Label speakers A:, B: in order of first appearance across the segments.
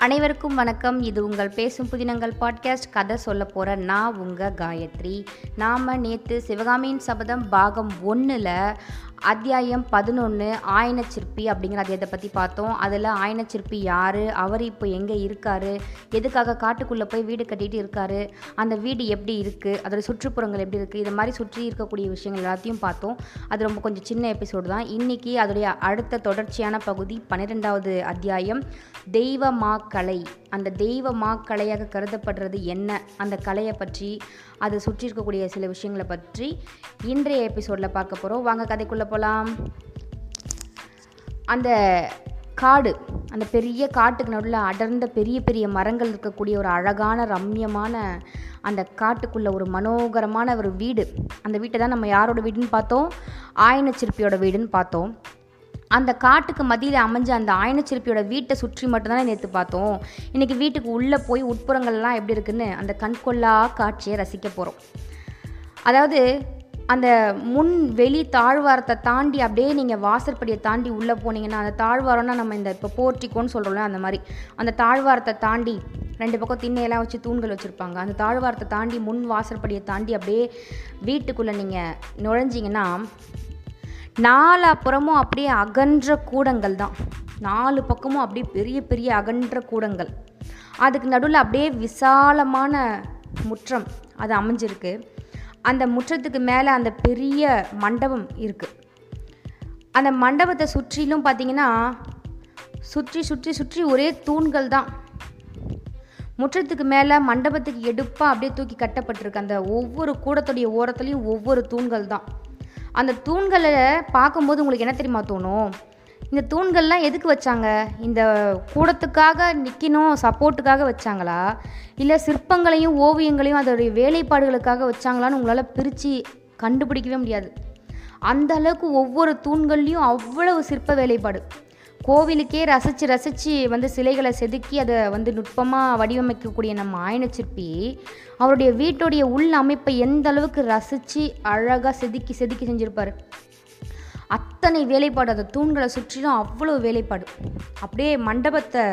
A: அனைவருக்கும் வணக்கம். இது உங்கள் பேசும் புதினங்கள் பாட்காஸ்ட் கதை சொல்ல போகிற நான் உங்கள் காயத்ரி. நாம் நேற்று சிவகாமியின் சபதம் பாகம் ஒன்றில் அத்தியாயம் பதினொன்று ஆயனச்சிற்பி அப்படிங்கிற அத்தியாயத்தை பற்றி பார்த்தோம். அதில் ஆயனச்சிற்பி யார்? அவர் இப்போ எங்கே இருக்கார்? எதுக்காக காட்டுக்குள்ளே போய் வீடு கட்டிகிட்டு இருக்காரு? அந்த வீடு எப்படி இருக்குது அதோடய சுற்றுப்புறங்கள் எப்படி இருக்குது இது மாதிரி சுற்றி இருக்கக்கூடிய விஷயங்கள் எல்லாத்தையும் பார்த்தோம். அது ரொம்ப கொஞ்சம் சின்ன எபிசோடு தான். இன்றைக்கி அதோடைய அடுத்த தொடர்ச்சியான பகுதி பன்னிரெண்டாவது அத்தியாயம் தெய்வமாக கலை அந்த தெய்வமாக கலையாக கருதப்படுறது என்ன? அந்த கலையை பற்றி அதை சுற்றி இருக்கக்கூடிய சில விஷயங்களை பற்றி இன்றைய எபிசோடில் பார்க்க போகிறோம் வாங்க கதைக்குள்ளே போகலாம் அந்த காடு அந்த பெரிய காட்டுக்கு நடுவில் அடர்ந்த பெரிய பெரிய மரங்கள் இருக்கக்கூடிய ஒரு அழகான ரம்மியமான அந்த காட்டுக்குள்ளே ஒரு மனோகரமான ஒரு வீடு. அந்த வீட்டை தான் நம்ம யாரோட வீடுன்னு பார்த்தோம்? ஆயனச்சிற்பியோட வீடுன்னு பார்த்தோம். அந்த காட்டுக்கு மதியில் அமைஞ்ச அந்த ஆயனச்சிற்பியோட வீட்டை சுற்றி மட்டும்தானே நேற்று பார்த்தோம். இன்றைக்கி வீட்டுக்கு உள்ளே போய் உட்புறங்கள்லாம் எப்படி இருக்குன்னு அந்த கண்கொள்ளா காட்சியை ரசிக்க போகிறோம் அதாவது அந்த முன் வெளி தாழ்வாரத்தை தாண்டி அப்படியே நீங்கள் வாசற்படியை தாண்டி உள்ளே போனீங்கன்னா அந்த தாழ்வாரம்னா நம்ம இந்த இப்போ போர்ட்டிக்கோன்னு சொல்கிறோம்ல அந்த மாதிரி. அந்த தாழ்வாரத்தை தாண்டி ரெண்டு பக்கம் திண்ணையெல்லாம் வச்சு தூண்கள் வச்சுருப்பாங்க. அந்த தாழ்வாரத்தை தாண்டி முன் வாசற்படியை தாண்டி அப்படியே வீட்டுக்குள்ளே நீங்கள் நுழைஞ்சிங்கன்னா நாலாப்புறமும் அப்படியே அகன்ற கூடங்கள் தான். நாலு பக்கமும் அப்படியே பெரிய பெரிய அகன்ற கூடங்கள். அதுக்கு நடுவில் அப்படியே விசாலமான முற்றம் அது அமைஞ்சிருக்கு. அந்த முற்றத்துக்கு மேலே அந்த பெரிய மண்டபம் இருக்குது அந்த மண்டபத்தை சுற்றிலும் பார்த்தீங்கன்னா சுற்றி சுற்றி சுற்றி ஒரே தூண்கள் தான். முற்றத்துக்கு மேலே மண்டபத்துக்கு எடுப்பாக அப்படியே தூக்கி கட்டப்பட்டிருக்கு. அந்த ஒவ்வொரு கூடத்துடைய ஓரத்துலேயும் ஒவ்வொரு தூண்கள் தான். அந்த தூண்களை பார்க்கும்போது உங்களுக்கு என்ன தெரியுமா தோணும்? இந்த தூண்கள்லாம் எதுக்கு வச்சாங்க? இந்த கூடத்துக்காக நிற்கணும் சப்போர்ட்டுக்காக வச்சாங்களா? இல்லை சிற்பங்களையும் ஓவியங்களையும் அதோடைய வேலைப்பாடுகளுக்காக வச்சாங்களான்னு உங்களால் பிரித்து கண்டுபிடிக்கவே முடியாது. அந்த அளவுக்கு ஒவ்வொரு தூண்கள்லேயும் அவ்வளவு சிற்ப வேலைப்பாடு. கோவிலுக்கே ரசித்து ரசித்து வந்து சிலைகளை செதுக்கி அதை வந்து நுட்பமாக வடிவமைக்கக்கூடிய நம்ம ஆயனச்சிற்பி அவருடைய வீட்டுடைய உள் அமைப்பை எந்த அளவுக்கு ரசித்து அழகாக செதுக்கி செதுக்கி செஞ்சுருப்பார்? அத்தனை வேலைப்பாடு அந்த தூண்களை சுற்றிலும் அவ்வளோ வேலைப்பாடு. அப்படியே மண்டபத்தை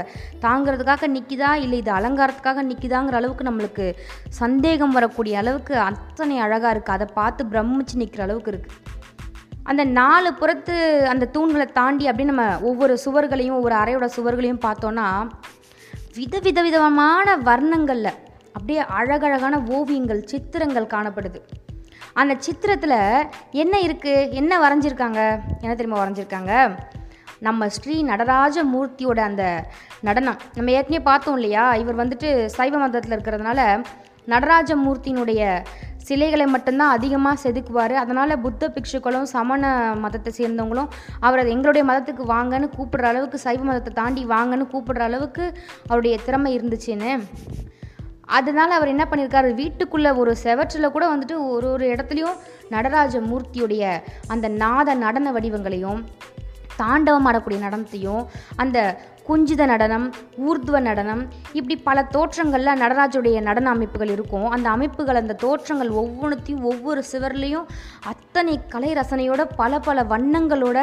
A: தாங்கிறதுக்காக நிற்கிதா இல்லை இது அலங்காரத்துக்காக நிற்கிதாங்கிற அளவுக்கு நம்மளுக்கு சந்தேகம் வரக்கூடிய அளவுக்கு அத்தனை அழகாக இருக்குது அதை பார்த்து பிரமிச்சு நிற்கிற அளவுக்கு இருக்குது அந்த நாலு புறத்து அந்த தூண்களை தாண்டி அப்படியே நம்ம ஒவ்வொரு சுவர்களையும் ஒவ்வொரு அறையோட சுவர்களையும் பார்த்தோன்னா வித வித விதமான வர்ணங்களில் அப்படியே அழகழகான ஓவியங்கள் சித்திரங்கள் காணப்படுது. அந்த சித்திரத்தில் என்ன இருக்குது என்ன வரைஞ்சிருக்காங்க? என்ன தெரியுமா வரைஞ்சிருக்காங்க? நம்ம ஸ்ரீ நடராஜ மூர்த்தியோட அந்த நடனம். நம்ம ஏற்கனவே பார்த்தோம் இல்லையா? இவர் வந்துட்டு சைவ மதத்தில் இருக்கிறதுனால நடராஜ மூர்த்தியினுடைய சிலைகளை மட்டும்தான் அதிகமாக செதுக்குவார். அதனால் புத்த பிக்ஷுக்களும் சமண மதத்தை சேர்ந்தவங்களும் அவரை எங்களுடைய மதத்துக்கு வாங்கன்னு கூப்பிடுற அளவுக்கு சைவ மதத்தை தாண்டி வாங்கன்னு கூப்பிடுற அளவுக்கு அவருடைய திறமை இருந்துச்சுன்னு. அதனால் அவர் என்ன பண்ணியிருக்காரு? வீட்டுக்குள்ளே ஒரு செவற்றில் கூட வந்துட்டு ஒரு ஒரு இடத்துலையும் நடராஜ மூர்த்தியுடைய அந்த நாத நடன வடிவங்களையும் தாண்டவம் ஆடக்கூடிய நடனத்தையும் அந்த குஞ்சித நடனம் ஊர்துவ நடனம் இப்படி பல தோற்றங்களில் நடராஜுடைய நடன அமைப்புகள் இருக்கும். அந்த அமைப்புகள் அந்த தோற்றங்கள் ஒவ்வொன்றுத்தையும் ஒவ்வொரு சிவர்லேயும் அத்தனை கலை ரசனையோட பல பல வண்ணங்களோட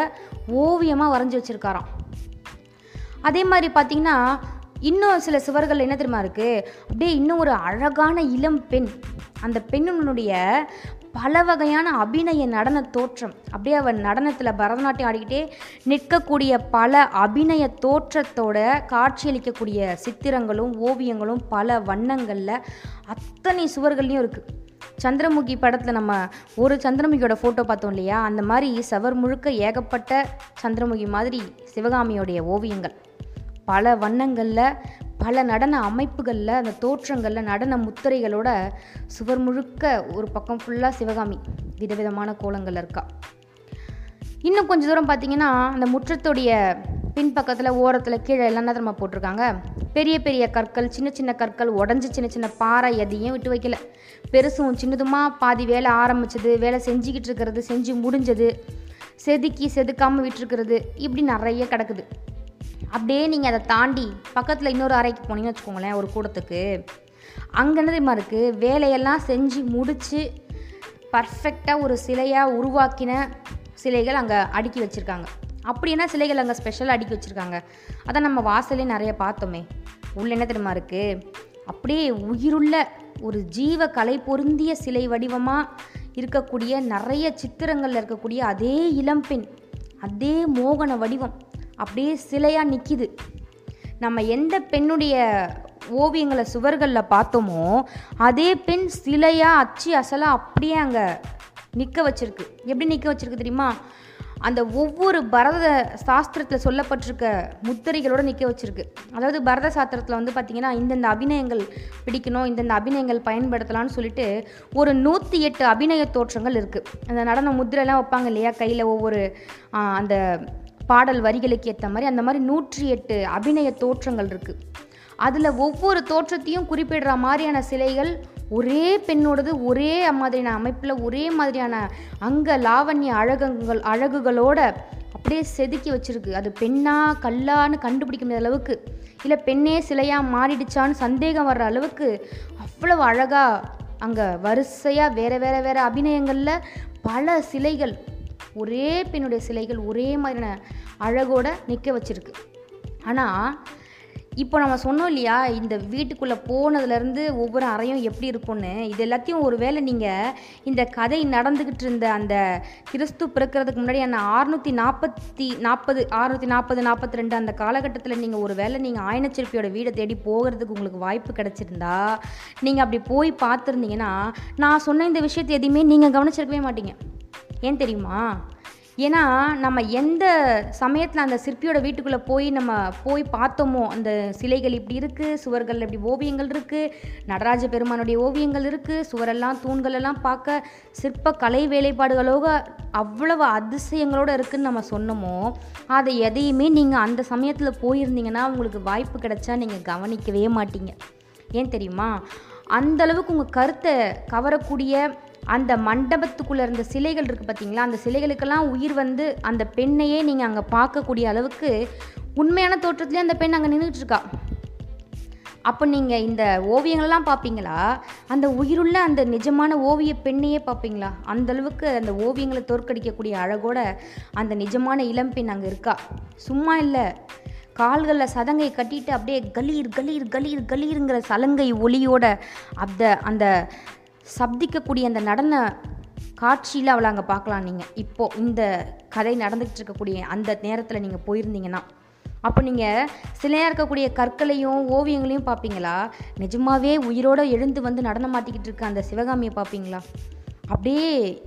A: ஓவியமாக வரைஞ்சி வச்சுருக்காராம். அதே மாதிரி பார்த்திங்கன்னா இன்னும் சில சுவர்கள் என்ன தெரியுமா இருக்குது அப்படியே இன்னும் ஒரு அழகான இளம் பெண் அந்த பெண்ணினுடைய பல வகையான அபிநய நடன தோற்றம். அப்படியே அவன் நடனத்தில் பரதநாட்டியம் ஆடிக்கிட்டே நிற்கக்கூடிய பல அபிநய தோற்றத்தோட காட்சியளிக்கக்கூடிய சித்திரங்களும் ஓவியங்களும் பல வண்ணங்களில் அத்தனை சுவர்கள்லையும் இருக்குது சந்திரமுகி படத்தில் நம்ம ஒரு சந்திரமுகியோட ஃபோட்டோ பார்த்தோம் இல்லையா? அந்த மாதிரி சவர் முழுக்க ஏகப்பட்ட சந்திரமுகி மாதிரி சிவகாமியோடைய ஓவியங்கள். பல வண்ணங்களில் பல நடன அமைப்புகளில் அந்த தோற்றங்களில் நடன முத்திரைகளோட சுவர் முழுக்க ஒரு பக்கம் ஃபுல்லாக சிவகாமி விதவிதமான கோலங்கள் இருக்கா. இன்னும் கொஞ்சம் தூரம் பார்த்தீங்கன்னா அந்த முற்றத்துடைய பின்பக்கத்தில் ஓரத்தில் கீழே எல்லாம் நம்ம போட்டிருக்காங்க. பெரிய பெரிய கற்கள் சின்ன சின்ன கற்கள் உடஞ்சி சின்ன சின்ன பாறை எதையும் விட்டு வைக்கல. பெருசும் சின்னதுமாக பாதி வேலை ஆரம்பிச்சது வேலை செஞ்சுக்கிட்டு இருக்கிறது செஞ்சு முடிஞ்சது செதுக்கி செதுக்காமல் விட்டுருக்கிறது இப்படி நிறைய கிடக்குது. அப்படியே நீங்கள் அதை தாண்டி பக்கத்தில் இன்னொரு அறைக்கு போனீங்கன்னு வச்சுக்கோங்களேன் ஒரு கூடத்துக்கு. அங்கே என்ன தெரியுமா இருக்குது வேலையெல்லாம் செஞ்சு முடித்து பர்ஃபெக்டாக ஒரு சிலையாக உருவாக்கின சிலைகள் அங்கே அடுக்கி வச்சுருக்காங்க. அப்படி என்ன சிலைகள் அங்கே ஸ்பெஷலாக அடுக்கி வச்சுருக்காங்க? அதான் நம்ம வாசலே நிறைய பார்த்தோமே. உள்ள என்ன தெரியுமா இருக்குது அப்படியே உயிருள்ள ஒரு ஜீவ கலை பொருந்திய சிலை வடிவமாக இருக்கக்கூடிய நிறைய சித்திரங்களில் இருக்கக்கூடிய அதே இளம்பெண் அதே மோகன வடிவம் அப்படியே சிலையாக நிற்கிது நம்ம எந்த பெண்ணுடைய ஓவியங்களை சுவர்களில் பார்த்தோமோ அதே பெண் சிலையாக அச்சு அசலாக அப்படியே அங்கே நிற்க வச்சிருக்கு. எப்படி நிற்க வச்சிருக்கு தெரியுமா? அந்த ஒவ்வொரு பரத சாஸ்திரத்தில் சொல்லப்பட்டிருக்க முத்திரைகளோடு நிற்க வச்சிருக்கு. அதாவது பரத சாஸ்திரத்தில் வந்து பார்த்திங்கன்னா இந்தந்த அபிநயங்கள் பிடிக்கணும் இந்தந்த அபிநயங்கள் பயன்படுத்தலாம்னு சொல்லிட்டு ஒரு நூற்றி எட்டு அபிநய தோற்றங்கள் இருக்குது அந்த நடன முத்திரைலாம் வைப்பாங்க இல்லையா? கையில் ஒவ்வொரு அந்த பாடல் வரிகளுக்கு ஏற்ற மாதிரி அந்த மாதிரி நூற்றி எட்டு அபிநய தோற்றங்கள் இருக்குது அதில் ஒவ்வொரு தோற்றத்தையும் குறிப்பிடுற மாதிரியான சிலைகள் ஒரே பெண்ணோடது ஒரே மாதிரியான அமைப்பில் ஒரே மாதிரியான அங்க லாவண்ய அழகங்கள் அழகுகளோட அப்படியே செதுக்கி வச்சிருக்கு. அது பெண்ணா கல்லான்னு கண்டுபிடிக்க முடியாத அளவுக்கு. இல்லை பெண்ணே சிலையாக மாறிடுச்சான்னு சந்தேகம் வர்ற அளவுக்கு அவ்வளவு அழகாக அங்கே வரிசையாக வேறு வேறு வேறு அபிநயங்களில் பல சிலைகள் ஒரே பெண்ணுடைய சிலைகள் ஒரே மாதிரியான அழகோட நிற்க வச்சுருக்கு. ஆனால் இப்போ நம்ம சொன்னோம் இல்லையா இந்த வீட்டுக்குள்ளே போனதுலேருந்து ஒவ்வொரு அறையும் எப்படி இருக்கும்னு இது எல்லாத்தையும் ஒரு வேளை நீங்கள் இந்த கதை நடந்துக்கிட்டு இருந்த அந்த கிறிஸ்து பிறக்கிறதுக்கு முன்னாடி அந்த அறுநூற்றி நாற்பத்தி நாற்பது அறுநூற்றி நாற்பது நாற்பத்தி ரெண்டு அந்த காலகட்டத்தில் நீங்கள் ஒரு வேளை நீங்கள் ஆயனச்சிற்பியோட வீடை தேடி போகிறதுக்கு உங்களுக்கு வாய்ப்பு கிடச்சிருந்தா நீங்கள் அப்படி போய் பார்த்துருந்தீங்கன்னா நான் சொன்ன இந்த விஷயத்தை எதையுமே நீங்கள் கவனிச்சிருக்கவே மாட்டீங்க. ஏன் தெரியுமா? ஏன்னா நம்ம எந்த சமயத்தில் அந்த சிற்பியோட வீட்டுக்குள்ளே போய் நம்ம போய் பார்த்தோமோ அந்த சிலைகள் இப்படி இருக்குது சுவர்களில் இப்படி ஓவியங்கள் இருக்குது நடராஜ பெருமானுடைய ஓவியங்கள் இருக்குது சுவரெல்லாம் தூண்கள் எல்லாம் பார்க்க சிற்ப கலை வேலைப்பாடுகளோக அவ்வளவு அதிசயங்களோடு இருக்குதுன்னு நம்ம சொன்னோமோ அதை எதையுமே நீங்கள் அந்த சமயத்தில் போயிருந்தீங்கன்னா உங்களுக்கு வாய்ப்பு கிடைச்சா நீங்கள் கவனிக்கவே மாட்டீங்க. ஏன் தெரியுமா? அந்த அளவுக்கு உங்கள் கருத்தை கவரக்கூடிய அந்த மண்டபத்துக்குள்ளே இருந்த சிலைகள் இருக்குது பார்த்தீங்களா அந்த சிலைகளுக்கெல்லாம் உயிர் வந்து அந்த பெண்ணையே நீங்கள் அங்கே பார்க்கக்கூடிய அளவுக்கு உண்மையான தோற்றத்துலேயே அந்த பெண் அங்கே நின்றுட்டு இருக்கா. அப்போ நீங்கள் இந்த ஓவியங்கள்லாம் பார்ப்பீங்களா? அந்த உயிருள்ள அந்த நிஜமான ஓவிய பெண்ணையே பார்ப்பீங்களா? அந்த அளவுக்கு அந்த ஓவியங்களை தோற்கடிக்கக்கூடிய அழகோட அந்த நிஜமான இளம்பெண் அங்கே இருக்கா. சும்மா இல்லை. கால்களில் சதங்கை கட்டிட்டு அப்படியே கலீர் கலீர் கலீர் கலீருங்கிற சலங்கை ஒளியோட அந்த அந்த சப்திக்கக்கூடிய அந்த நடன காட்சியில் அவளை அங்கே பார்க்கலாம் நீங்கள் இப்போது இந்த கதை நடந்துக்கிட்டு இருக்கக்கூடிய அந்த நேரத்தில் நீங்கள் போயிருந்தீங்கன்னா அப்போ நீங்கள் சிலையாக இருக்கக்கூடிய கற்களையும் ஓவியங்களையும் பார்ப்பீங்களா? நிஜமாவே உயிரோட எழுந்து வந்து நடனம் மாட்டிக்கிட்டு இருக்க அந்த சிவகாமியை பார்ப்பீங்களா? அப்படியே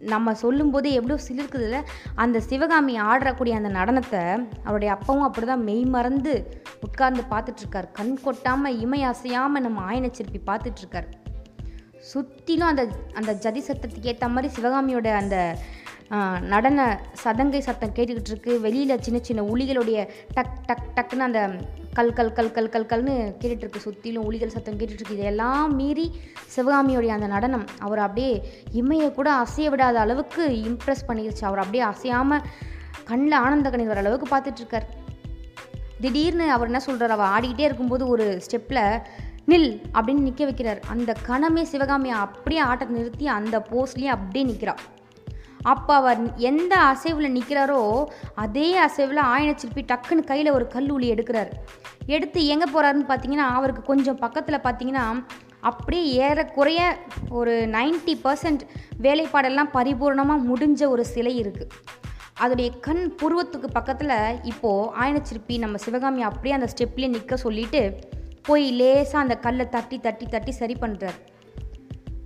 A: நம்ம சொல்லும்போது எவ்வளோ சிலிருக்குதுல அந்த சிவகாமி ஆடுறக்கூடிய அந்த நடனத்தை அவருடைய அப்பாவும் அப்படி தான் மெய் மறந்து உட்கார்ந்து பார்த்துட்ருக்கார் கண் கொட்டாமல் இமை அசையாமல் நம்ம ஆயனச்சிருப்பி பார்த்துட்ருக்கார் சுற்றிலும் அந்த அந்த ஜதி சத்தத்துக்கு ஏற்ற மாதிரி சிவகாமியோட அந்த நடன சதங்கை சத்தம் கேட்டுக்கிட்டு இருக்கு. வெளியில் சின்ன சின்ன உளிகளுடைய டக் டக் டக்குன்னு அந்த கல் கல் கல் கல் கல் கல்னு கேட்டுட்டு இருக்கு. சுற்றிலும் உளிகள் சத்தம் கேட்டுட்டு இருக்கு. இதெல்லாம் மீறி சிவகாமியோடைய அந்த நடனம் அவர் அப்படியே இமையை கூட அசைய விடாத அளவுக்கு இம்ப்ரெஸ் பண்ணிருச்சு. அவர் அப்படியே அசையாமல் கண்ணில் ஆனந்த கணி வர அளவுக்கு பார்த்துட்டு இருக்கார். திடீர்னு அவர் என்ன சொல்கிறார் அவள் ஆடிக்கிட்டே இருக்கும்போது ஒரு ஸ்டெப்பில் நில் அப்படின்னு நிற்க வைக்கிறார். அந்த கணமே சிவகாமியை அப்படியே ஆட்டத்தை நிறுத்தி அந்த போஸ்ட்லேயே அப்படியே நிற்கிறா அப்போ அவர் எந்த அசைவில் நிற்கிறாரோ அதே அசைவில் ஆயனச்சிற்பி டக்குன்னு கையில் ஒரு கல்லூலி எடுக்கிறார். எடுத்து எங்கே போகிறாருன்னு பார்த்தீங்கன்னா அவருக்கு கொஞ்சம் பக்கத்தில் பார்த்தீங்கன்னா அப்படியே ஏறக்குறைய ஒரு 90% பர்சன்ட் வேலைப்பாடெல்லாம் பரிபூர்ணமாக முடிஞ்ச ஒரு சிலை இருக்குது அதோடைய கண் புருவத்துக்கு பக்கத்தில் இப்போது ஆயனச்சிற்பி நம்ம சிவகாமி அப்படியே அந்த ஸ்டெப்லேயே நிற்க சொல்லிவிட்டு போய் லேசாக அந்த கல்லை தட்டி தட்டி தட்டி சரி பண்ணுறாரு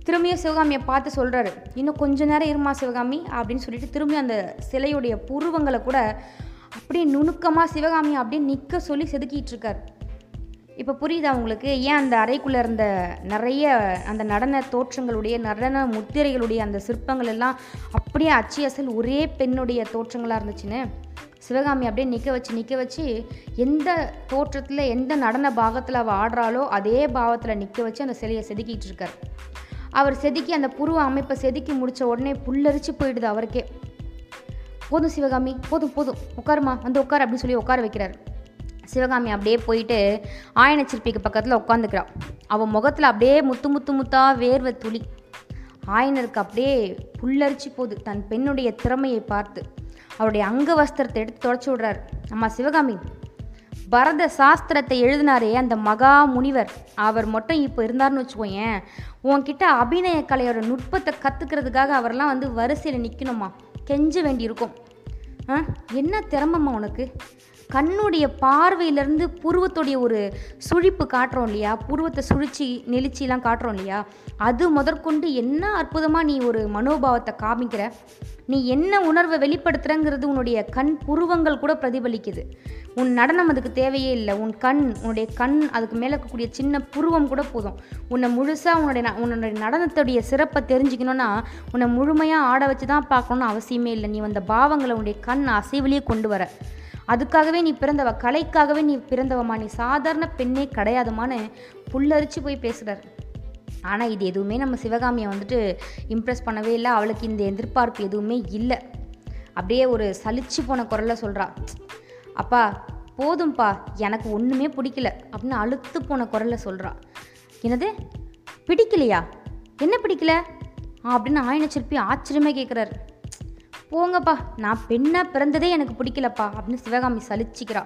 A: திரும்பியும் சிவகாமியை பார்த்து சொல்கிறாரு இன்னும் கொஞ்ச நேரம் இருமா சிவகாமி? அப்படின்னு சொல்லிட்டு திரும்பி அந்த சிலையுடைய புருவங்களை கூட அப்படியே நுணுக்கமாக சிவகாமியை அப்படியே நிற்க சொல்லி செதுக்கிட்டு இருக்கார். இப்போ புரியுதா உங்களுக்கு? ஏன் அந்த அறைக்குள்ளே இருந்த நிறைய அந்த நடன தோற்றங்களுடைய நடன முத்திரைகளுடைய அந்த சிற்பங்கள் எல்லாம் அப்படியே அச்சு அசல் ஒரே பெண்ணுடைய தோற்றங்களாக இருந்துச்சுன்னு? சிவகாமி அப்படியே நிற்க வச்சு நிற்க வச்சு எந்த தோற்றத்தில் எந்த நடன பாகத்தில் அவள் ஆடுறாளோ அதே பாவத்தில் நிற்க வச்சு அந்த சிலையை செதுக்கிட்டு இருக்கார். அவர் செதுக்கி அந்த புருவ அமைப்பை செதுக்கி முடித்த உடனே புல்லரிச்சு போயிடுது அவருக்கே. போதும் சிவகாமி போதும் போதும் உட்காருமா வந்து உட்கார் அப்படின்னு சொல்லி உட்கார வைக்கிறார். சிவகாமி அப்படியே போயிட்டு ஆயனச்சிற்பிக்கு பக்கத்தில் உட்காந்துக்கிறா. அவன் முகத்தில் அப்படியே முத்து முத்து முத்தா வேர்வை துளி. ஆயனருக்கு அப்படியே புல்லரிச்சு போகுது. தன் பெண்ணுடைய திறமையை பார்த்து. அவருடைய அங்க வஸ்திரத்தை எடுத்து தொடச்சி விடுறார். அம்மா சிவகாமி பரத சாஸ்திரத்தை எழுதினாரே அந்த மகா முனிவர். அவர் மட்டும் இப்போ இருந்தார்னு வச்சுக்கோயேன் உன்கிட்ட அபிநய கலையோட நுட்பத்தை கற்றுக்கிறதுக்காக அவரெல்லாம் வந்து வரிசையில் நிற்கணுமா கெஞ்ச வேண்டியிருக்கும். ஆ என்ன திறமம்மா உனக்கு? கண்ணுடைய பார்வையிலேருந்து புருவத்துடைய ஒரு சுழிப்பு காட்டுறோம் இல்லையா? புருவத்தை சுழிச்சு நெளிச்சிலாம் காட்டுறோம் இல்லையா? அது முதற்கொண்டு என்ன அற்புதமாக நீ ஒரு மனோபாவத்தை காமிக்கிற? நீ என்ன உணர்வை வெளிப்படுத்துகிறங்கிறது உன்னுடைய கண் புருவங்கள் கூட பிரதிபலிக்குது. உன் நடனம் அதுக்கு தேவையே இல்லை. உன் கண் உன்னுடைய கண் அதுக்கு மேலே இருக்கக்கூடிய சின்ன புருவம் கூட போதும். உன்னை முழுசாக உன்னுடைய உன்னுடைய நடனத்துடைய சிறப்பை தெரிஞ்சுக்கணுன்னா உன்னை முழுமையாக ஆட வச்சு தான் பார்க்கணுன்னு அவசியமே இல்லை. நீ வந்த பாவங்களை உன்னுடைய கண் அசைவிலேயே கொண்டு வர. அதுக்காகவே நீ பிறந்தவ கலைக்காகவே நீ பிறந்தவமா நீ சாதாரண பெண்ணே கிடையாதுமான்னு புல்லரிச்சு போய் பேசுகிறார் ஆனால் இது எதுவுமே நம்ம சிவகாமியை வந்துட்டு இம்ப்ரெஸ் பண்ணவே இல்லை. அவளுக்கு இந்த எதிர்பார்ப்பு எதுவுமே இல்லை. அப்படியே ஒரு சலிச்சு போன குரலில் சொல்கிறா அப்பா போதும்ப்பா எனக்கு ஒன்றுமே பிடிக்கல. அப்படின்னு அழுத்து போன குரலில் சொல்கிறா என்னது? பிடிக்கலையா? என்ன பிடிக்கல? அப்படின்னு ஆயின சிற்பி ஆச்சரியமே கேட்குறாரு போங்கப்பா நான் பெண்ணாக பிறந்ததே எனக்கு பிடிக்கலப்பா அப்படின்னு சிவகாமி சலிச்சிக்கிறா.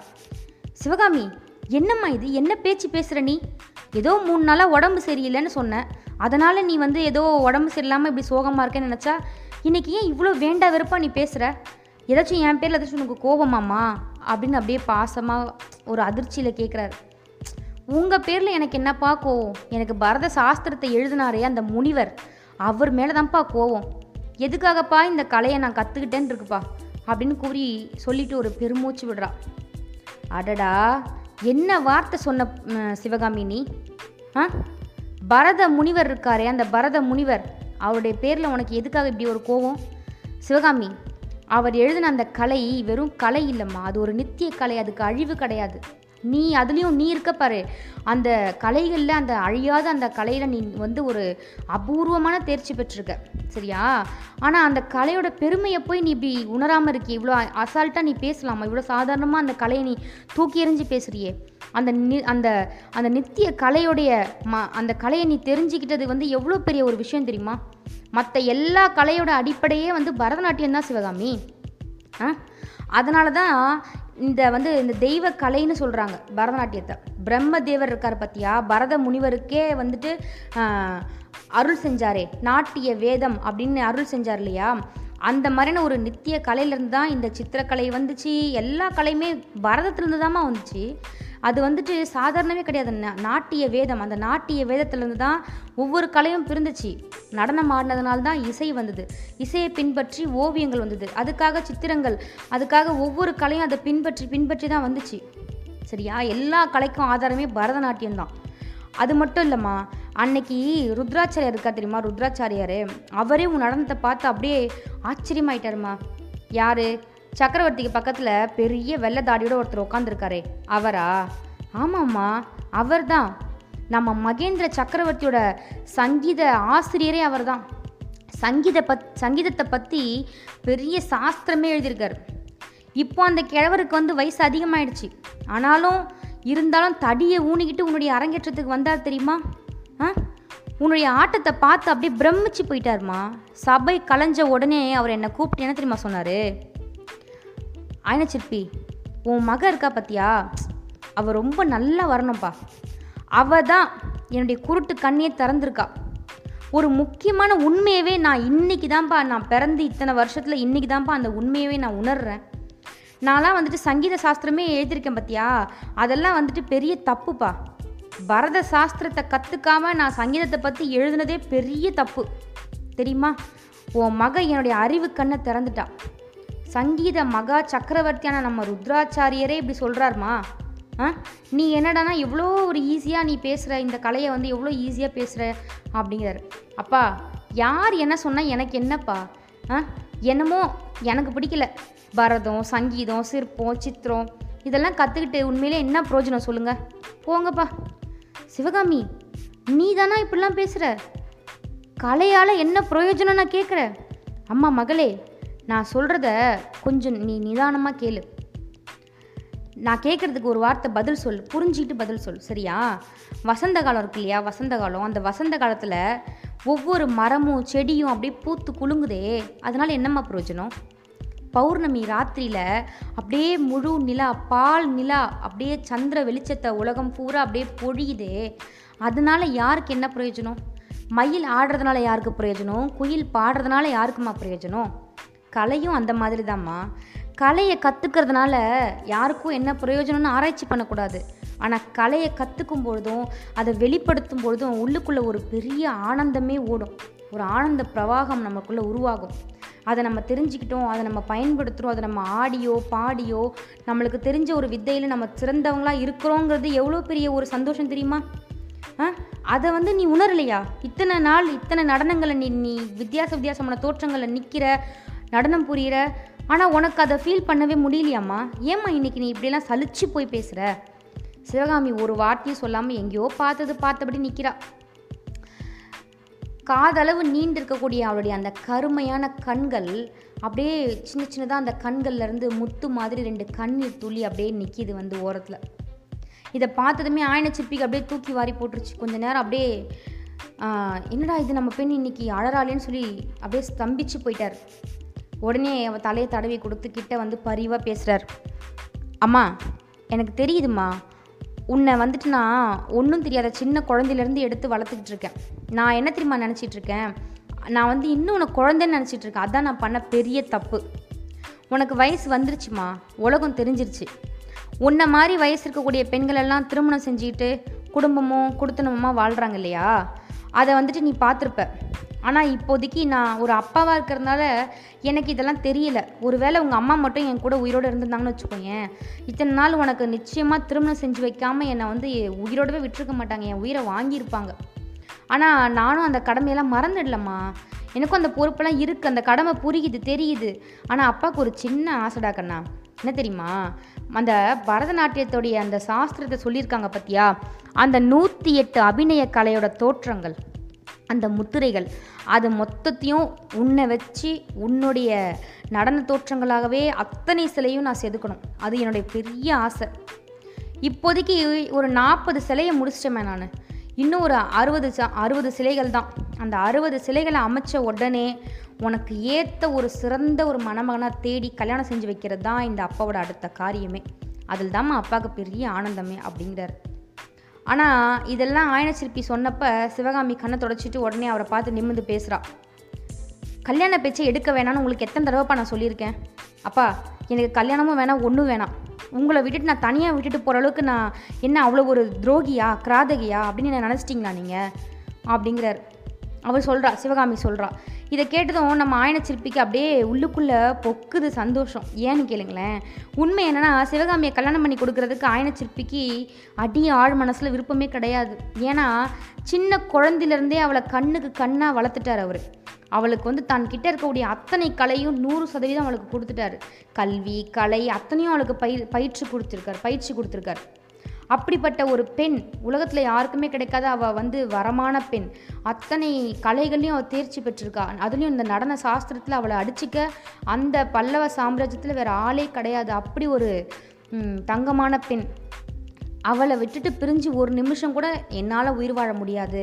A: சிவகாமி என்னம்மா இது? என்ன பேச்சு பேசுகிற நீ? ஏதோ மூணு நாளாக உடம்பு சரியில்லைன்னு சொன்னேன் அதனால் நீ வந்து ஏதோ உடம்பு சரியில்லாமல் இப்படி சோகமாக இருக்கேன்னு நினச்சா இன்றைக்கி ஏன் இவ்வளோ வேண்டா வெறுப்பா நீ பேசுகிற ஏதாச்சும் என் பேரில் ஏதாச்சும் உனக்கு கோபமாம்மா? அப்படின்னு அப்படியே பாசமாக ஒரு அதிர்ச்சியில் கேட்குறாரு உங்கள் பேரில் எனக்கு என்னப்பா கோவம்? எனக்கு பரத சாஸ்திரத்தை எழுதினாரே அந்த முனிவர். அவர் மேலே தான்ப்பா கோவம். எதுக்காகப்பா இந்த கலையை நான் கற்றுக்கிட்டேன்னு இருக்குப்பா அப்படின்னு கூறி சொல்லிட்டு ஒரு பெருமூச்சு விடுறா. அடடா என்ன வார்த்தை சொன்ன சிவகாமி நீ? ஆ? பரத முனிவர் இருக்காரே அந்த பரத முனிவர் அவருடைய பேரில் உனக்கு எதுக்காக இப்படி ஒரு கோவம் சிவகாமி அவர் எழுதின அந்த கலை வெறும் கலை இல்லைம்மா. அது ஒரு நித்திய கலை. அதுக்கு அழிவு கிடையாது. நீ அதுலேயும் நீ இருக்க பாரு. அந்த கலைகளில் அந்த அழியாத அந்த கலையில் நீ வந்து ஒரு அபூர்வமான தேர்ச்சி பெற்றிருக்க. சரியா? ஆனால் அந்த கலையோட பெருமையை போய் நீ இப்படி உணராமல் இருக்கே இவ்வளோ அசால்ட்டாக நீ பேசலாமா? இவ்வளோ சாதாரணமாக அந்த கலையை நீ தூக்கி எறிஞ்சு பேசுறியே. அந்த நி அந்த அந்த நித்திய கலையுடைய ம அந்த கலையை நீ தெரிஞ்சுக்கிட்டது வந்து எவ்வளோ பெரிய ஒரு விஷயம் தெரியுமா? மற்ற எல்லா கலையோட அடிப்படையே வந்து பரதநாட்டியம் தான் சிவகாமி. ஆ? அதனால தான் இந்த வந்து இந்த தெய்வ கலைன்னு சொல்கிறாங்க பரதநாட்டியத்தை. பிரம்ம தேவர் இருக்கார் பார்த்தியா பரத முனிவருக்கே வந்துட்டு அருள் செஞ்சாரே. நாட்டிய வேதம் அப்படின்னு அருள் செஞ்சார் இல்லையா? அந்த மாதிரியான ஒரு நித்திய கலையிலேருந்து தான் இந்த சித்திரக்கலை வந்துச்சு. எல்லா கலையுமே பரதத்துலேருந்து தாம்மா வந்துச்சு. அது வந்துட்டு சாதாரணமே கிடையாது. நாட்டிய வேதம் அந்த நாட்டிய வேதத்துலேருந்து தான் ஒவ்வொரு கலையும் பிறந்துச்சு நடனம் ஆடினதுனால தான் இசை வந்தது. இசையை பின்பற்றி ஓவியங்கள் வந்தது. அதுக்காக சித்திரங்கள் அதுக்காக ஒவ்வொரு கலையும் அதை பின்பற்றி பின்பற்றி தான் வந்துச்சு. சரியா? எல்லா கலைக்கும் ஆதாரமே பரதநாட்டியம் தான். அது மட்டும் இல்லைம்மா அன்னைக்கு ருத்ராச்சாரியார் இருக்கா தெரியுமா? ருத்ராச்சாரியார் அவரே உன் நடனத்தை பார்த்து அப்படியே ஆச்சரியமாயிட்டாருமா. யாரு? சக்கரவர்த்திக்கு பக்கத்தில் பெரிய வெள்ளை தாடியோட ஒருத்தர் உட்காந்துருக்காரே அவரா? ஆமாம்மா அவர் தான் நம்ம மகேந்திர சக்கரவர்த்தியோட சங்கீத ஆசிரியரே அவர்தான். சங்கீத பத் சங்கீதத்தை பற்றி பெரிய சாஸ்திரமே எழுதியிருக்காரு. இப்போ அந்த கிழவருக்கு வந்து வயசு அதிகமாயிடுச்சு. ஆனாலும் இருந்தாலும் தடியை ஊனிக்கிட்டு உன்னுடைய அரங்கேற்றத்துக்கு வந்தார் தெரியுமா? ஆ? உன்னுடைய ஆட்டத்தை பார்த்து அப்படியே பிரமிச்சு போயிட்டாருமா? சபை கலைஞ்ச உடனே அவர் என்னை கூப்பிட்டு என்ன தெரியுமா சொன்னார்? ஆயனச்சிற்பி உன் மக இருக்கா பத்தியா? அவ ரொம்ப நல்லா வரணும்ப்பா அவ தான் என்னுடைய குருட்டு கண்ணியை திறந்திருக்கா. ஒரு முக்கியமான உண்மையவே நான் இன்னைக்கு தான்ப்பா நான் பிறந்து இத்தனை வருஷத்தில் இன்னைக்கு தான்ப்பா அந்த உண்மையவே நான் உணர்றேன். நான்லாம் வந்துட்டு சங்கீத சாஸ்திரமே எழுதியிருக்கேன் பத்தியா? அதெல்லாம் வந்துட்டு பெரிய தப்புப்பா. பரத சாஸ்திரத்தை கற்றுக்காம நான் சங்கீதத்தை பற்றி எழுதுனதே பெரிய தப்பு. தெரியுமா? உன் மக என்னுடைய அறிவு கண்ணை திறந்துட்டா. சங்கீத மகா சக்கரவர்த்தியான நம்ம ருத்ராச்சாரியரே இப்படி சொல்கிறாருமா ஆ? நீ என்னடானா எவ்வளோ ஒரு ஈஸியாக நீ பேசுகிற இந்த கலையை வந்து எவ்வளோ ஈஸியாக பேசுகிற அப்படிங்கிறாரு. அப்பா யார் என்ன சொன்னால் எனக்கு என்னப்பா? ஆ? என்னமோ எனக்கு பிடிக்கல. பரதம் சங்கீதம் சிற்பம் சித்திரம் இதெல்லாம் கற்றுக்கிட்டு உண்மையிலே என்ன பிரயோஜனம் சொல்லுங்கள் போங்கப்பா. சிவகாமி நீ தானா இப்படிலாம் பேசுகிற கலையால் என்ன பிரயோஜனம் நான் கேட்குற அம்மா மகளே நான் சொல்கிறத கொஞ்சம் நீ நிதானமாக கேளு. நான் கேட்குறதுக்கு ஒரு வார்த்தை பதில் சொல் புரிஞ்சுக்கிட்டு பதில் சொல் சரியா? வசந்த காலம் இருக்கு இல்லையா? வசந்த காலம். அந்த வசந்த காலத்தில் ஒவ்வொரு மரமும் செடியும் அப்படியே பூத்து குலுங்குதே. அதனால் என்னம்மா பிரயோஜனம்? பௌர்ணமி ராத்திரியில் அப்படியே முழு நிலா பால் நிலா அப்படியே சந்திர வெளிச்சத்தை உலகம் பூரா அப்படியே பொழியுதே. அதனால யாருக்கு என்ன பிரயோஜனம்? மயில் ஆடுறதுனால யாருக்கு பிரயோஜனம்? குயில் பாடுறதுனால யாருக்குமா பிரயோஜனம்? கலையும் அந்த மாதிரி தாம்மா கலையை கற்றுக்கிறதுனால யாருக்கும் என்ன பிரயோஜனம்னு ஆராய்ச்சி பண்ணக்கூடாது. ஆனால் கலையை கற்றுக்கும் பொழுதும் அதை வெளிப்படுத்தும் பொழுதும் உள்ளுக்குள்ளே ஒரு பெரிய ஆனந்தமே ஓடும். ஒரு ஆனந்த பிரவாகம் நமக்குள்ளே உருவாகும். அதை நம்ம தெரிஞ்சுக்கிட்டோம் அதை நம்ம பயன்படுத்துகிறோம் அதை நம்ம ஆடியோ பாடியோ நம்மளுக்கு தெரிஞ்ச ஒரு வித்தையில் நம்ம சிறந்தவங்களாக இருக்கிறோங்கிறது எவ்வளோ பெரிய ஒரு சந்தோஷம் தெரியுமா? ஆ? அதை வந்து நீ உணரலையா? இத்தனை நாள் இத்தனை நடனங்களை நீ நீ வித்தியாச வித்தியாசமான தோற்றங்களில் நிற்கிற நடனம் புரியிற? ஆனால் உனக்கு அதை ஃபீல் பண்ணவே முடியலையாம்மா. ஏம்மா இன்னைக்கு நீ இப்படியெல்லாம் சலிச்சு போய் பேசுகிற சிவகாமி ஒரு வார்த்தையும் சொல்லாமல் எங்கேயோ பார்த்தது பார்த்தபடி நிற்கிறா காதளவு நீண்டிருக்கக்கூடிய அவளுடைய அந்த கருமையான கண்கள் அப்படியே சின்ன சின்னதாக அந்த கண்கள்லேருந்து முத்து மாதிரி ரெண்டு கண்ணீர் துளி அப்படியே நிற்கிது வந்து ஓரத்தில். இதை பார்த்ததுமே ஆயின சிற்பிக்கு அப்படியே தூக்கி வாரி போட்டுருச்சு. கொஞ்ச நேரம் அப்படியே என்னடா இது நம்ம பெண் இன்னைக்கு அழறாளேன்னு சொல்லி அப்படியே ஸ்தம்பிச்சு போயிட்டார். உடனே அவ தலையை தடவி கொடுத்து கிட்ட வந்து பரிவாக பேசுகிறார் அம்மா. எனக்கு தெரியுதும்மா. உன்னை வந்துட்டு நான் ஒன்றும் தெரியாத சின்ன குழந்தையிலேருந்து எடுத்து வளர்த்துக்கிட்டு இருக்கேன். நான் என்ன தெரியுமா நினச்சிட்டு இருக்கேன்? நான் வந்து இன்னும் உனக்கு குழந்தைன்னு நினச்சிட்டு இருக்கேன். அதான் நான் பண்ண பெரிய தப்பு. உனக்கு வயசு வந்துருச்சுமா உலகம் தெரிஞ்சிருச்சு. உன்னை மாதிரி வயசு இருக்கக்கூடிய பெண்கள் எல்லாம் திருமணம் செஞ்சுக்கிட்டு குடும்பமும் குடுத்தனமுமா வாழ்கிறாங்க இல்லையா? அதை வந்துட்டு நீ பார்த்துருப்ப. ஆனால் இப்போதைக்கு நான் ஒரு அப்பாவாக இருக்கிறதுனால எனக்கு இதெல்லாம் தெரியல. ஒருவேளை உங்கள் அம்மா மட்டும் என் கூட உயிரோடு இருந்திருந்தாங்கன்னு வச்சுக்கோயேன். இத்தனை நாள் உனக்கு நிச்சயமாக திருமணம் செஞ்சு வைக்காமல் என்னை வந்து உயிரோடவே விட்டுருக்க மாட்டாங்க. என் உயிரை வாங்கியிருப்பாங்க. ஆனால் நானும் அந்த கடமையெல்லாம் மறந்துடலம்மா. எனக்கும் அந்த பொறுப்பெல்லாம் இருக்குது அந்த கடமை புரியுது தெரியுது. ஆனால் அப்பாவுக்கு ஒரு சின்ன ஆசைடா கண்ணா. என்ன தெரியுமா? அந்த பரதநாட்டியத்துடைய அந்த சாஸ்திரத்தை சொல்லியிருக்காங்க பார்த்தியா அந்த நூற்றி எட்டு அபிநய கலையோட தோற்றங்கள். அந்த முத்திரைகள். அது மொத்தத்தையும் உன்னை வச்சு உன்னுடைய நடன தோற்றங்களாகவே அத்தனை சிலையும் நான் செதுக்கணும். அது என்னுடைய பெரிய ஆசை. இப்போதைக்கு ஒரு நாற்பது சிலையை முடிச்சிட்டேன் நான். இன்னும் ஒரு அறுபது ச அறுபது சிலைகள் தான். அந்த அறுபது சிலைகளை அமைச்ச உடனே உனக்கு ஏற்ற ஒரு சிறந்த ஒரு மணமகனாக தேடி கல்யாணம் செஞ்சு வைக்கிறது தான் இந்த அப்பாவோட அடுத்த காரியமே. அதில் தான் அப்பாவுக்கு பெரிய ஆனந்தமே அப்படிங்கிறார். ஆனால் இதெல்லாம் ஆயனச்சிற்பி சொன்னப்போ சிவகாமி கண்ணை தொடச்சிட்டு உடனே அவரை பார்த்து நிமிர்ந்து பேசுகிறா கல்யாண பேச்சை எடுக்க வேணாம்னு உங்களுக்கு எத்தனை தடவைப்பா நான் சொல்லியிருக்கேன்? அப்பா எனக்கு கல்யாணமும் வேணாம் ஒன்றும் வேணாம். உங்களை விட்டுட்டு நான் தனியாக விட்டுட்டு போகிற அளவுக்கு நான் என்ன அவ்வளோ ஒரு துரோகியா கிராதகியா அப்படின்னு என்ன நினச்சிட்டிங்களா நீங்கள் அப்படிங்கிறார். அவர் சொல்கிறா சிவகாமி சொல்கிறா இதை கேட்டதும் நம்ம ஆயன சிற்பிக்கு அப்படியே உள்ளுக்குள்ளே பொக்குது சந்தோஷம். ஏன்னு கேளுங்களேன் உண்மை என்னன்னா சிவகாமியை கல்யாணம் பண்ணி கொடுக்கறதுக்கு ஆயன சிற்பிக்கு அடி ஆழ் மனசில் விருப்பமே கிடையாது. ஏன்னா சின்ன குழந்தையிலேருந்தே அவளை கண்ணுக்கு கண்ணாக வளர்த்துட்டார் அவர். அவளுக்கு வந்து தான் கிட்ட இருக்கக்கூடிய அத்தனை கலையும் நூறு சதவீதம் அவளுக்கு கொடுத்துட்டாரு. கல்வி கலை அத்தனையும் அவளுக்கு பயிர் பயிற்சி கொடுத்துருக்கார் பயிற்சி கொடுத்துருக்கார். அப்படிப்பட்ட ஒரு பெண் உலகத்தில் யாருக்குமே கிடைக்காத அவள் வந்து வரமான பெண். அத்தனை கலைகள்லையும் அவள் தேர்ச்சி பெற்றிருக்கா. அதுலேயும் இந்த நடன சாஸ்திரத்தில் அவளை அடிச்சிக்க அந்த பல்லவ சாம்ராஜ்யத்தில் வேறு ஆளே கிடையாது. அப்படி ஒரு தங்கமான பெண். அவளை விட்டுட்டு பிரிஞ்சு ஒரு நிமிஷம் கூட என்னால் உயிர் வாழ முடியாது.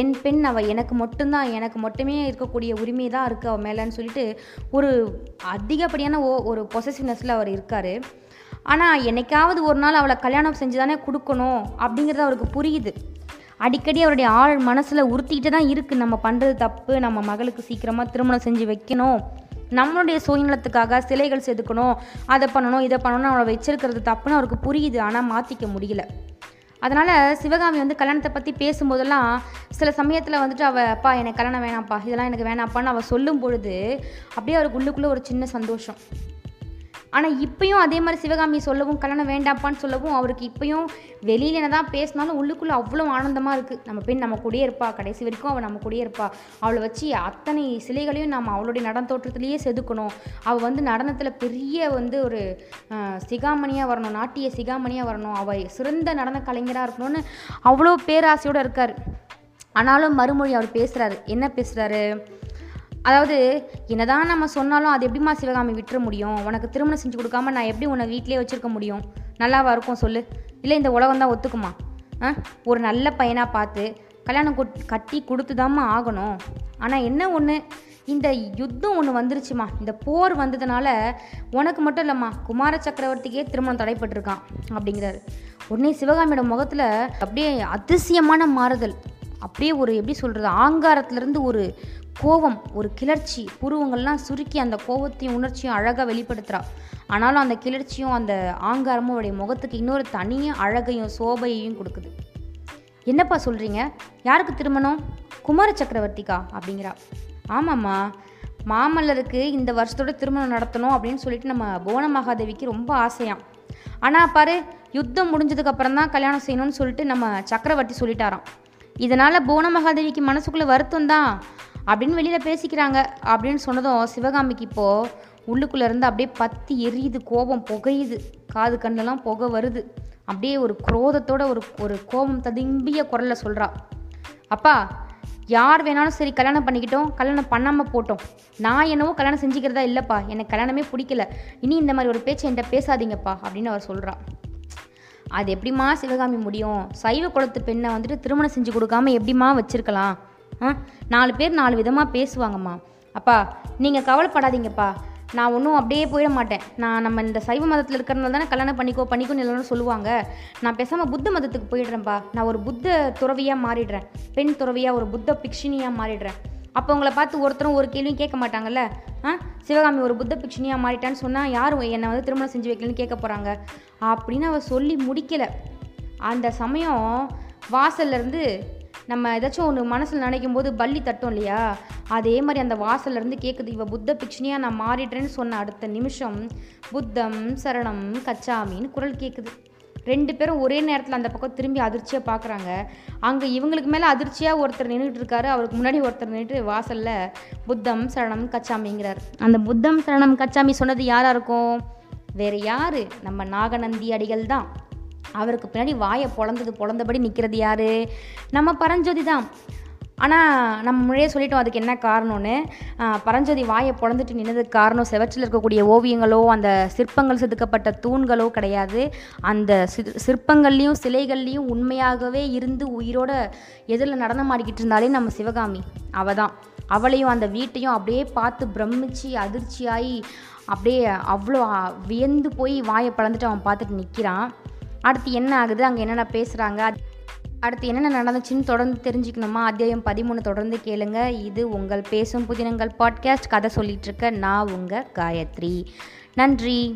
A: என் பெண் அவள் எனக்கு மட்டும்தான் எனக்கு மட்டுமே இருக்கக்கூடிய உரிமை தான் இருக்குது அவள் மேலேன்னு சொல்லிட்டு ஒரு அதிகப்படியான ஓ ஒரு பொசசிவ்னஸில் அவர் இருக்கார். ஆனால் என்னைக்காவது ஒரு நாள் அவளை கல்யாணம் செஞ்சு தானே கொடுக்கணும் அப்படிங்கிறது அவருக்கு புரியுது. அடிக்கடி அவருடைய ஆள் மனசில் உறுத்திக்கிட்டு தான் இருக்குது நம்ம பண்ணுறது தப்பு நம்ம மகளுக்கு சீக்கிரமாக திருமணம் செஞ்சு வைக்கணும். நம்மளுடைய சுயநலத்துக்காக சிலைகள் செதுக்கணும் அதை பண்ணணும் இதை பண்ணணும் அவளை வச்சிருக்கிறது தப்புன்னு அவருக்கு புரியுது. ஆனால் மாற்றிக்க முடியல. அதனால் சிவகாமி வந்து கல்யாணத்தை பற்றி பேசும்போதெல்லாம் சில சமயத்தில் வந்துட்டு அவள் அப்பா எனக்கு கல்யாணம் வேணாம்ப்பா. இதெல்லாம் எனக்கு வேணாம்ப்பான்னு அவள் சொல்லும் பொழுது அப்படியே அவருக்கு உள்ளுக்குள்ளே ஒரு சின்ன சந்தோஷம். ஆனால் இப்போயும் அதே மாதிரி சிவகாமி சொல்லவும் கல்யாணம் வேண்டாப்பான்னு சொல்லவும் அவருக்கு இப்போயும் வெளியில என்ன தான் பேசினாலும் உள்ளுக்குள்ளே அவ்வளோ ஆனந்தமாக இருக்குது நம்ம பெண் நம்ம கூடயே இருப்பா. கடைசி வரைக்கும் அவள் நம்ம கூடயே இருப்பா. அவளை வச்சு அத்தனை சிலைகளையும் நம்ம அவளுடைய நடன தோற்றத்துலேயே செதுக்கணும். அவள் வந்து நடனத்தில் பெரிய வந்து ஒரு சிகாமணியாக வரணும். நாட்டிய சிகாமணியாக வரணும். அவள் சிறந்த நடன கலைஞராக இருக்கணும்னு அவ்வளோ பேராசையோடு இருக்கார். ஆனாலும் மறுமொழி அவர் பேசுகிறாரு என்ன பேசுகிறாரு அதாவது என்னதான் நம்ம சொன்னாலும் அது எப்படிம்மா சிவகாமி விட்டுற முடியும்? உனக்கு திருமணம் செஞ்சு கொடுக்காம நான் எப்படி உன்னை வீட்டிலே வச்சுருக்க முடியும்? நல்லாவா இருக்கும் சொல்லு. இல்லை இந்த உலகம் தான் ஒத்துக்குமா? ஆ? ஒரு நல்ல பையனாக பார்த்து கல்யாணம் கொட்- கட்டி கொடுத்து ஆகணும். ஆனால் என்ன ஒன்று இந்த யுத்தம் ஒன்று வந்துருச்சுமா? இந்த போர் வந்ததுனால உனக்கு மட்டும் இல்லைம்மா குமார சக்கரவர்த்திக்கே திருமணம் தடைப்பட்டிருக்கான் அப்படிங்கிறாரு. உடனே சிவகாமியோட முகத்தில் அப்படியே அதிசயமான மாறுதல். அப்படியே ஒரு எப்படி சொல்கிறது ஆங்காரத்துலேருந்து ஒரு கோபம் ஒரு கிளர்ச்சி புருவங்கள்லாம் சுருக்கி அந்த கோபத்தையும் உணர்ச்சியும் அழகாக வெளிப்படுத்துகிறா ஆனாலும் அந்த கிளர்ச்சியும் அந்த ஆங்காரமும் அவருடைய முகத்துக்கு இன்னொரு தனிய அழகையும் சோபையையும் கொடுக்குது. என்னப்பா சொல்கிறீங்க யாருக்கு திருமணம்? குமார சக்கரவர்த்திக்கா? அப்படிங்கிறா. ஆமாம்மா. மாமல்லருக்கு இந்த வருஷத்தோட திருமணம் நடத்தணும் அப்படின்னு சொல்லிட்டு நம்ம புவன மகாதேவிக்கு ரொம்ப ஆசையாம். ஆனால் பாரு யுத்தம் முடிஞ்சதுக்கப்புறம் தான் கல்யாணம் செய்யணும்னு சொல்லிட்டு நம்ம சக்கரவர்த்தி சொல்லிட்டாராம். இதனால் புவன மகாதேவிக்கு மனசுக்குள்ளே வருத்தம் தான். அப்படின்னு வெளியில் பேசிக்கிறாங்க. அப்படின்னு சொன்னதும் சிவகாமிக்கு இப்போது உள்ளுக்குள்ளேருந்து அப்படியே பத்தி எரியுது கோபம் புகையுது. காது கண்ணெல்லாம் புகை வருது. அப்படியே ஒரு குரோதத்தோட ஒரு ஒரு கோபம் ததும்பிய குரலில் சொல்கிறா அப்பா யார் வேணாலும் சரி கல்யாணம் பண்ணிக்கிட்டோம். கல்யாணம் பண்ணாமல் போட்டோம். நான் என்னவோ கல்யாணம் செஞ்சுக்கிறதா இல்லைப்பா. எனக்கு கல்யாணமே பிடிக்கல. இனி இந்த மாதிரி ஒரு பேச்சு என்கிட்ட பேசாதீங்கப்பா. அப்படின்னு அவர் சொல்கிறா அது எப்படிம்மா சிவகாமி முடியும்? சைவ குலத்து பெண்ணை வந்துட்டு திருமணம் செஞ்சு கொடுக்காம எப்படிம்மா வச்சுருக்கலாம்? ஆ? நாலு பேர் நாலு விதமாக பேசுவாங்கம்மா. அப்பா நீங்கள் கவலைப்படாதீங்கப்பா. நான் ஒன்றும் அப்படியே போயிட மாட்டேன். நான் நம்ம இந்த சைவ மதத்தில் இருக்கிறனால தானே கல்யாணம் பண்ணிக்கோ பண்ணிக்கோன்னு எல்லாரும் சொல்லுவாங்க. நான் பேசாமல் புத்த மதத்துக்கு போயிடுறேன்ப்பா. நான் ஒரு புத்த துறவியாக மாறிடுறேன். பெண் துறவியாக ஒரு புத்த பிக்ஷினியாக மாறிடுறேன். அப்போ உங்களை பார்த்து ஒருத்தரும் ஒரு கேள்வியும் கேட்க மாட்டாங்கல்ல? ஆ? சிவகாமி ஒரு புத்த பிக்ஷினியாக மாறிட்டான்னு சொன்னால் யாரும் என்னை வந்து திருமணம் செஞ்சு வைக்கலன்னு கேட்க போகிறாங்க அப்படின்னு அவள் சொல்லி முடிக்கலை. அந்த சமயம் வாசல்ல இருந்து நம்ம ஏதாச்சும் ஒன்று மனசில் நினைக்கும் போது பள்ளி தட்டும் இல்லையா? அதே மாதிரி அந்த வாசல்லேருந்து கேட்குது இவ புத்த பிக்ஷனியாக நான் மாறிடுறேன்னு சொன்ன அடுத்த நிமிஷம் புத்தம் சரணம் கச்சாமின்னு குரல் கேட்குது ரெண்டு பேரும் ஒரே நேரத்தில் அந்த பக்கம் திரும்பி அதிர்ச்சியாக பார்க்குறாங்க அங்கே இவங்களுக்கு மேலே அதிர்ச்சியாக ஒருத்தர் நின்றுட்டு இருக்காரு அவருக்கு முன்னாடி ஒருத்தர் நின்றுட்டு வாசலில் புத்தம் சரணம் கச்சாமிங்கிறார். அந்த புத்தம் சரணம் கச்சாமி சொன்னது யாராக இருக்கும் வேறு யார்? நம்ம நாகநந்தி அடிகள் தான் அவருக்கு பின்னாடி வாயை பொழந்தது பொழந்தபடி நிற்கிறது யார்? நம்ம பரஞ்சோதி தான். ஆனால் நம்ம முன்னே சொல்லிட்டோம் அதுக்கு என்ன காரணம்னு? பரஞ்சோதி வாயை பொழந்துட்டு நின்னதுக்கு காரணம் செவற்றில் இருக்கக்கூடிய ஓவியங்களோ அந்த சிற்பங்கள் செதுக்கப்பட்ட தூண்களோ கிடையாது. அந்த சி- சிற்பங்கள்லேயும் சிலைகள்லேயும் உண்மையாகவே இருந்து உயிரோட எதிரில் நடனமாடிக்கிட்டு இருந்தாலே நம்ம சிவகாமி. அவ தான். அவளையும் அந்த வீட்டையும் அப்படியே பார்த்து பிரமிச்சு அதிர்ச்சியாகி அப்படியே அவ்வளோ வியந்து போய் வாயை பழந்துட்டு அவன் பார்த்துட்டு நிற்கிறான் அடுத்து என்ன ஆகுது? அங்கே என்னென்ன பேசுகிறாங்க அடுத்து என்னென்ன நடந்துச்சுன்னு தொடர்ந்து தெரிஞ்சுக்கணுமா? அத்தியாயம் பதிமூணு தொடர்ந்து கேளுங்க. இது உங்கள் பேசும் புதினங்கள் பாட்காஸ்ட். கதை சொல்லிட்டு இருக்க நான் உங்கள் காயத்ரி. நன்றி.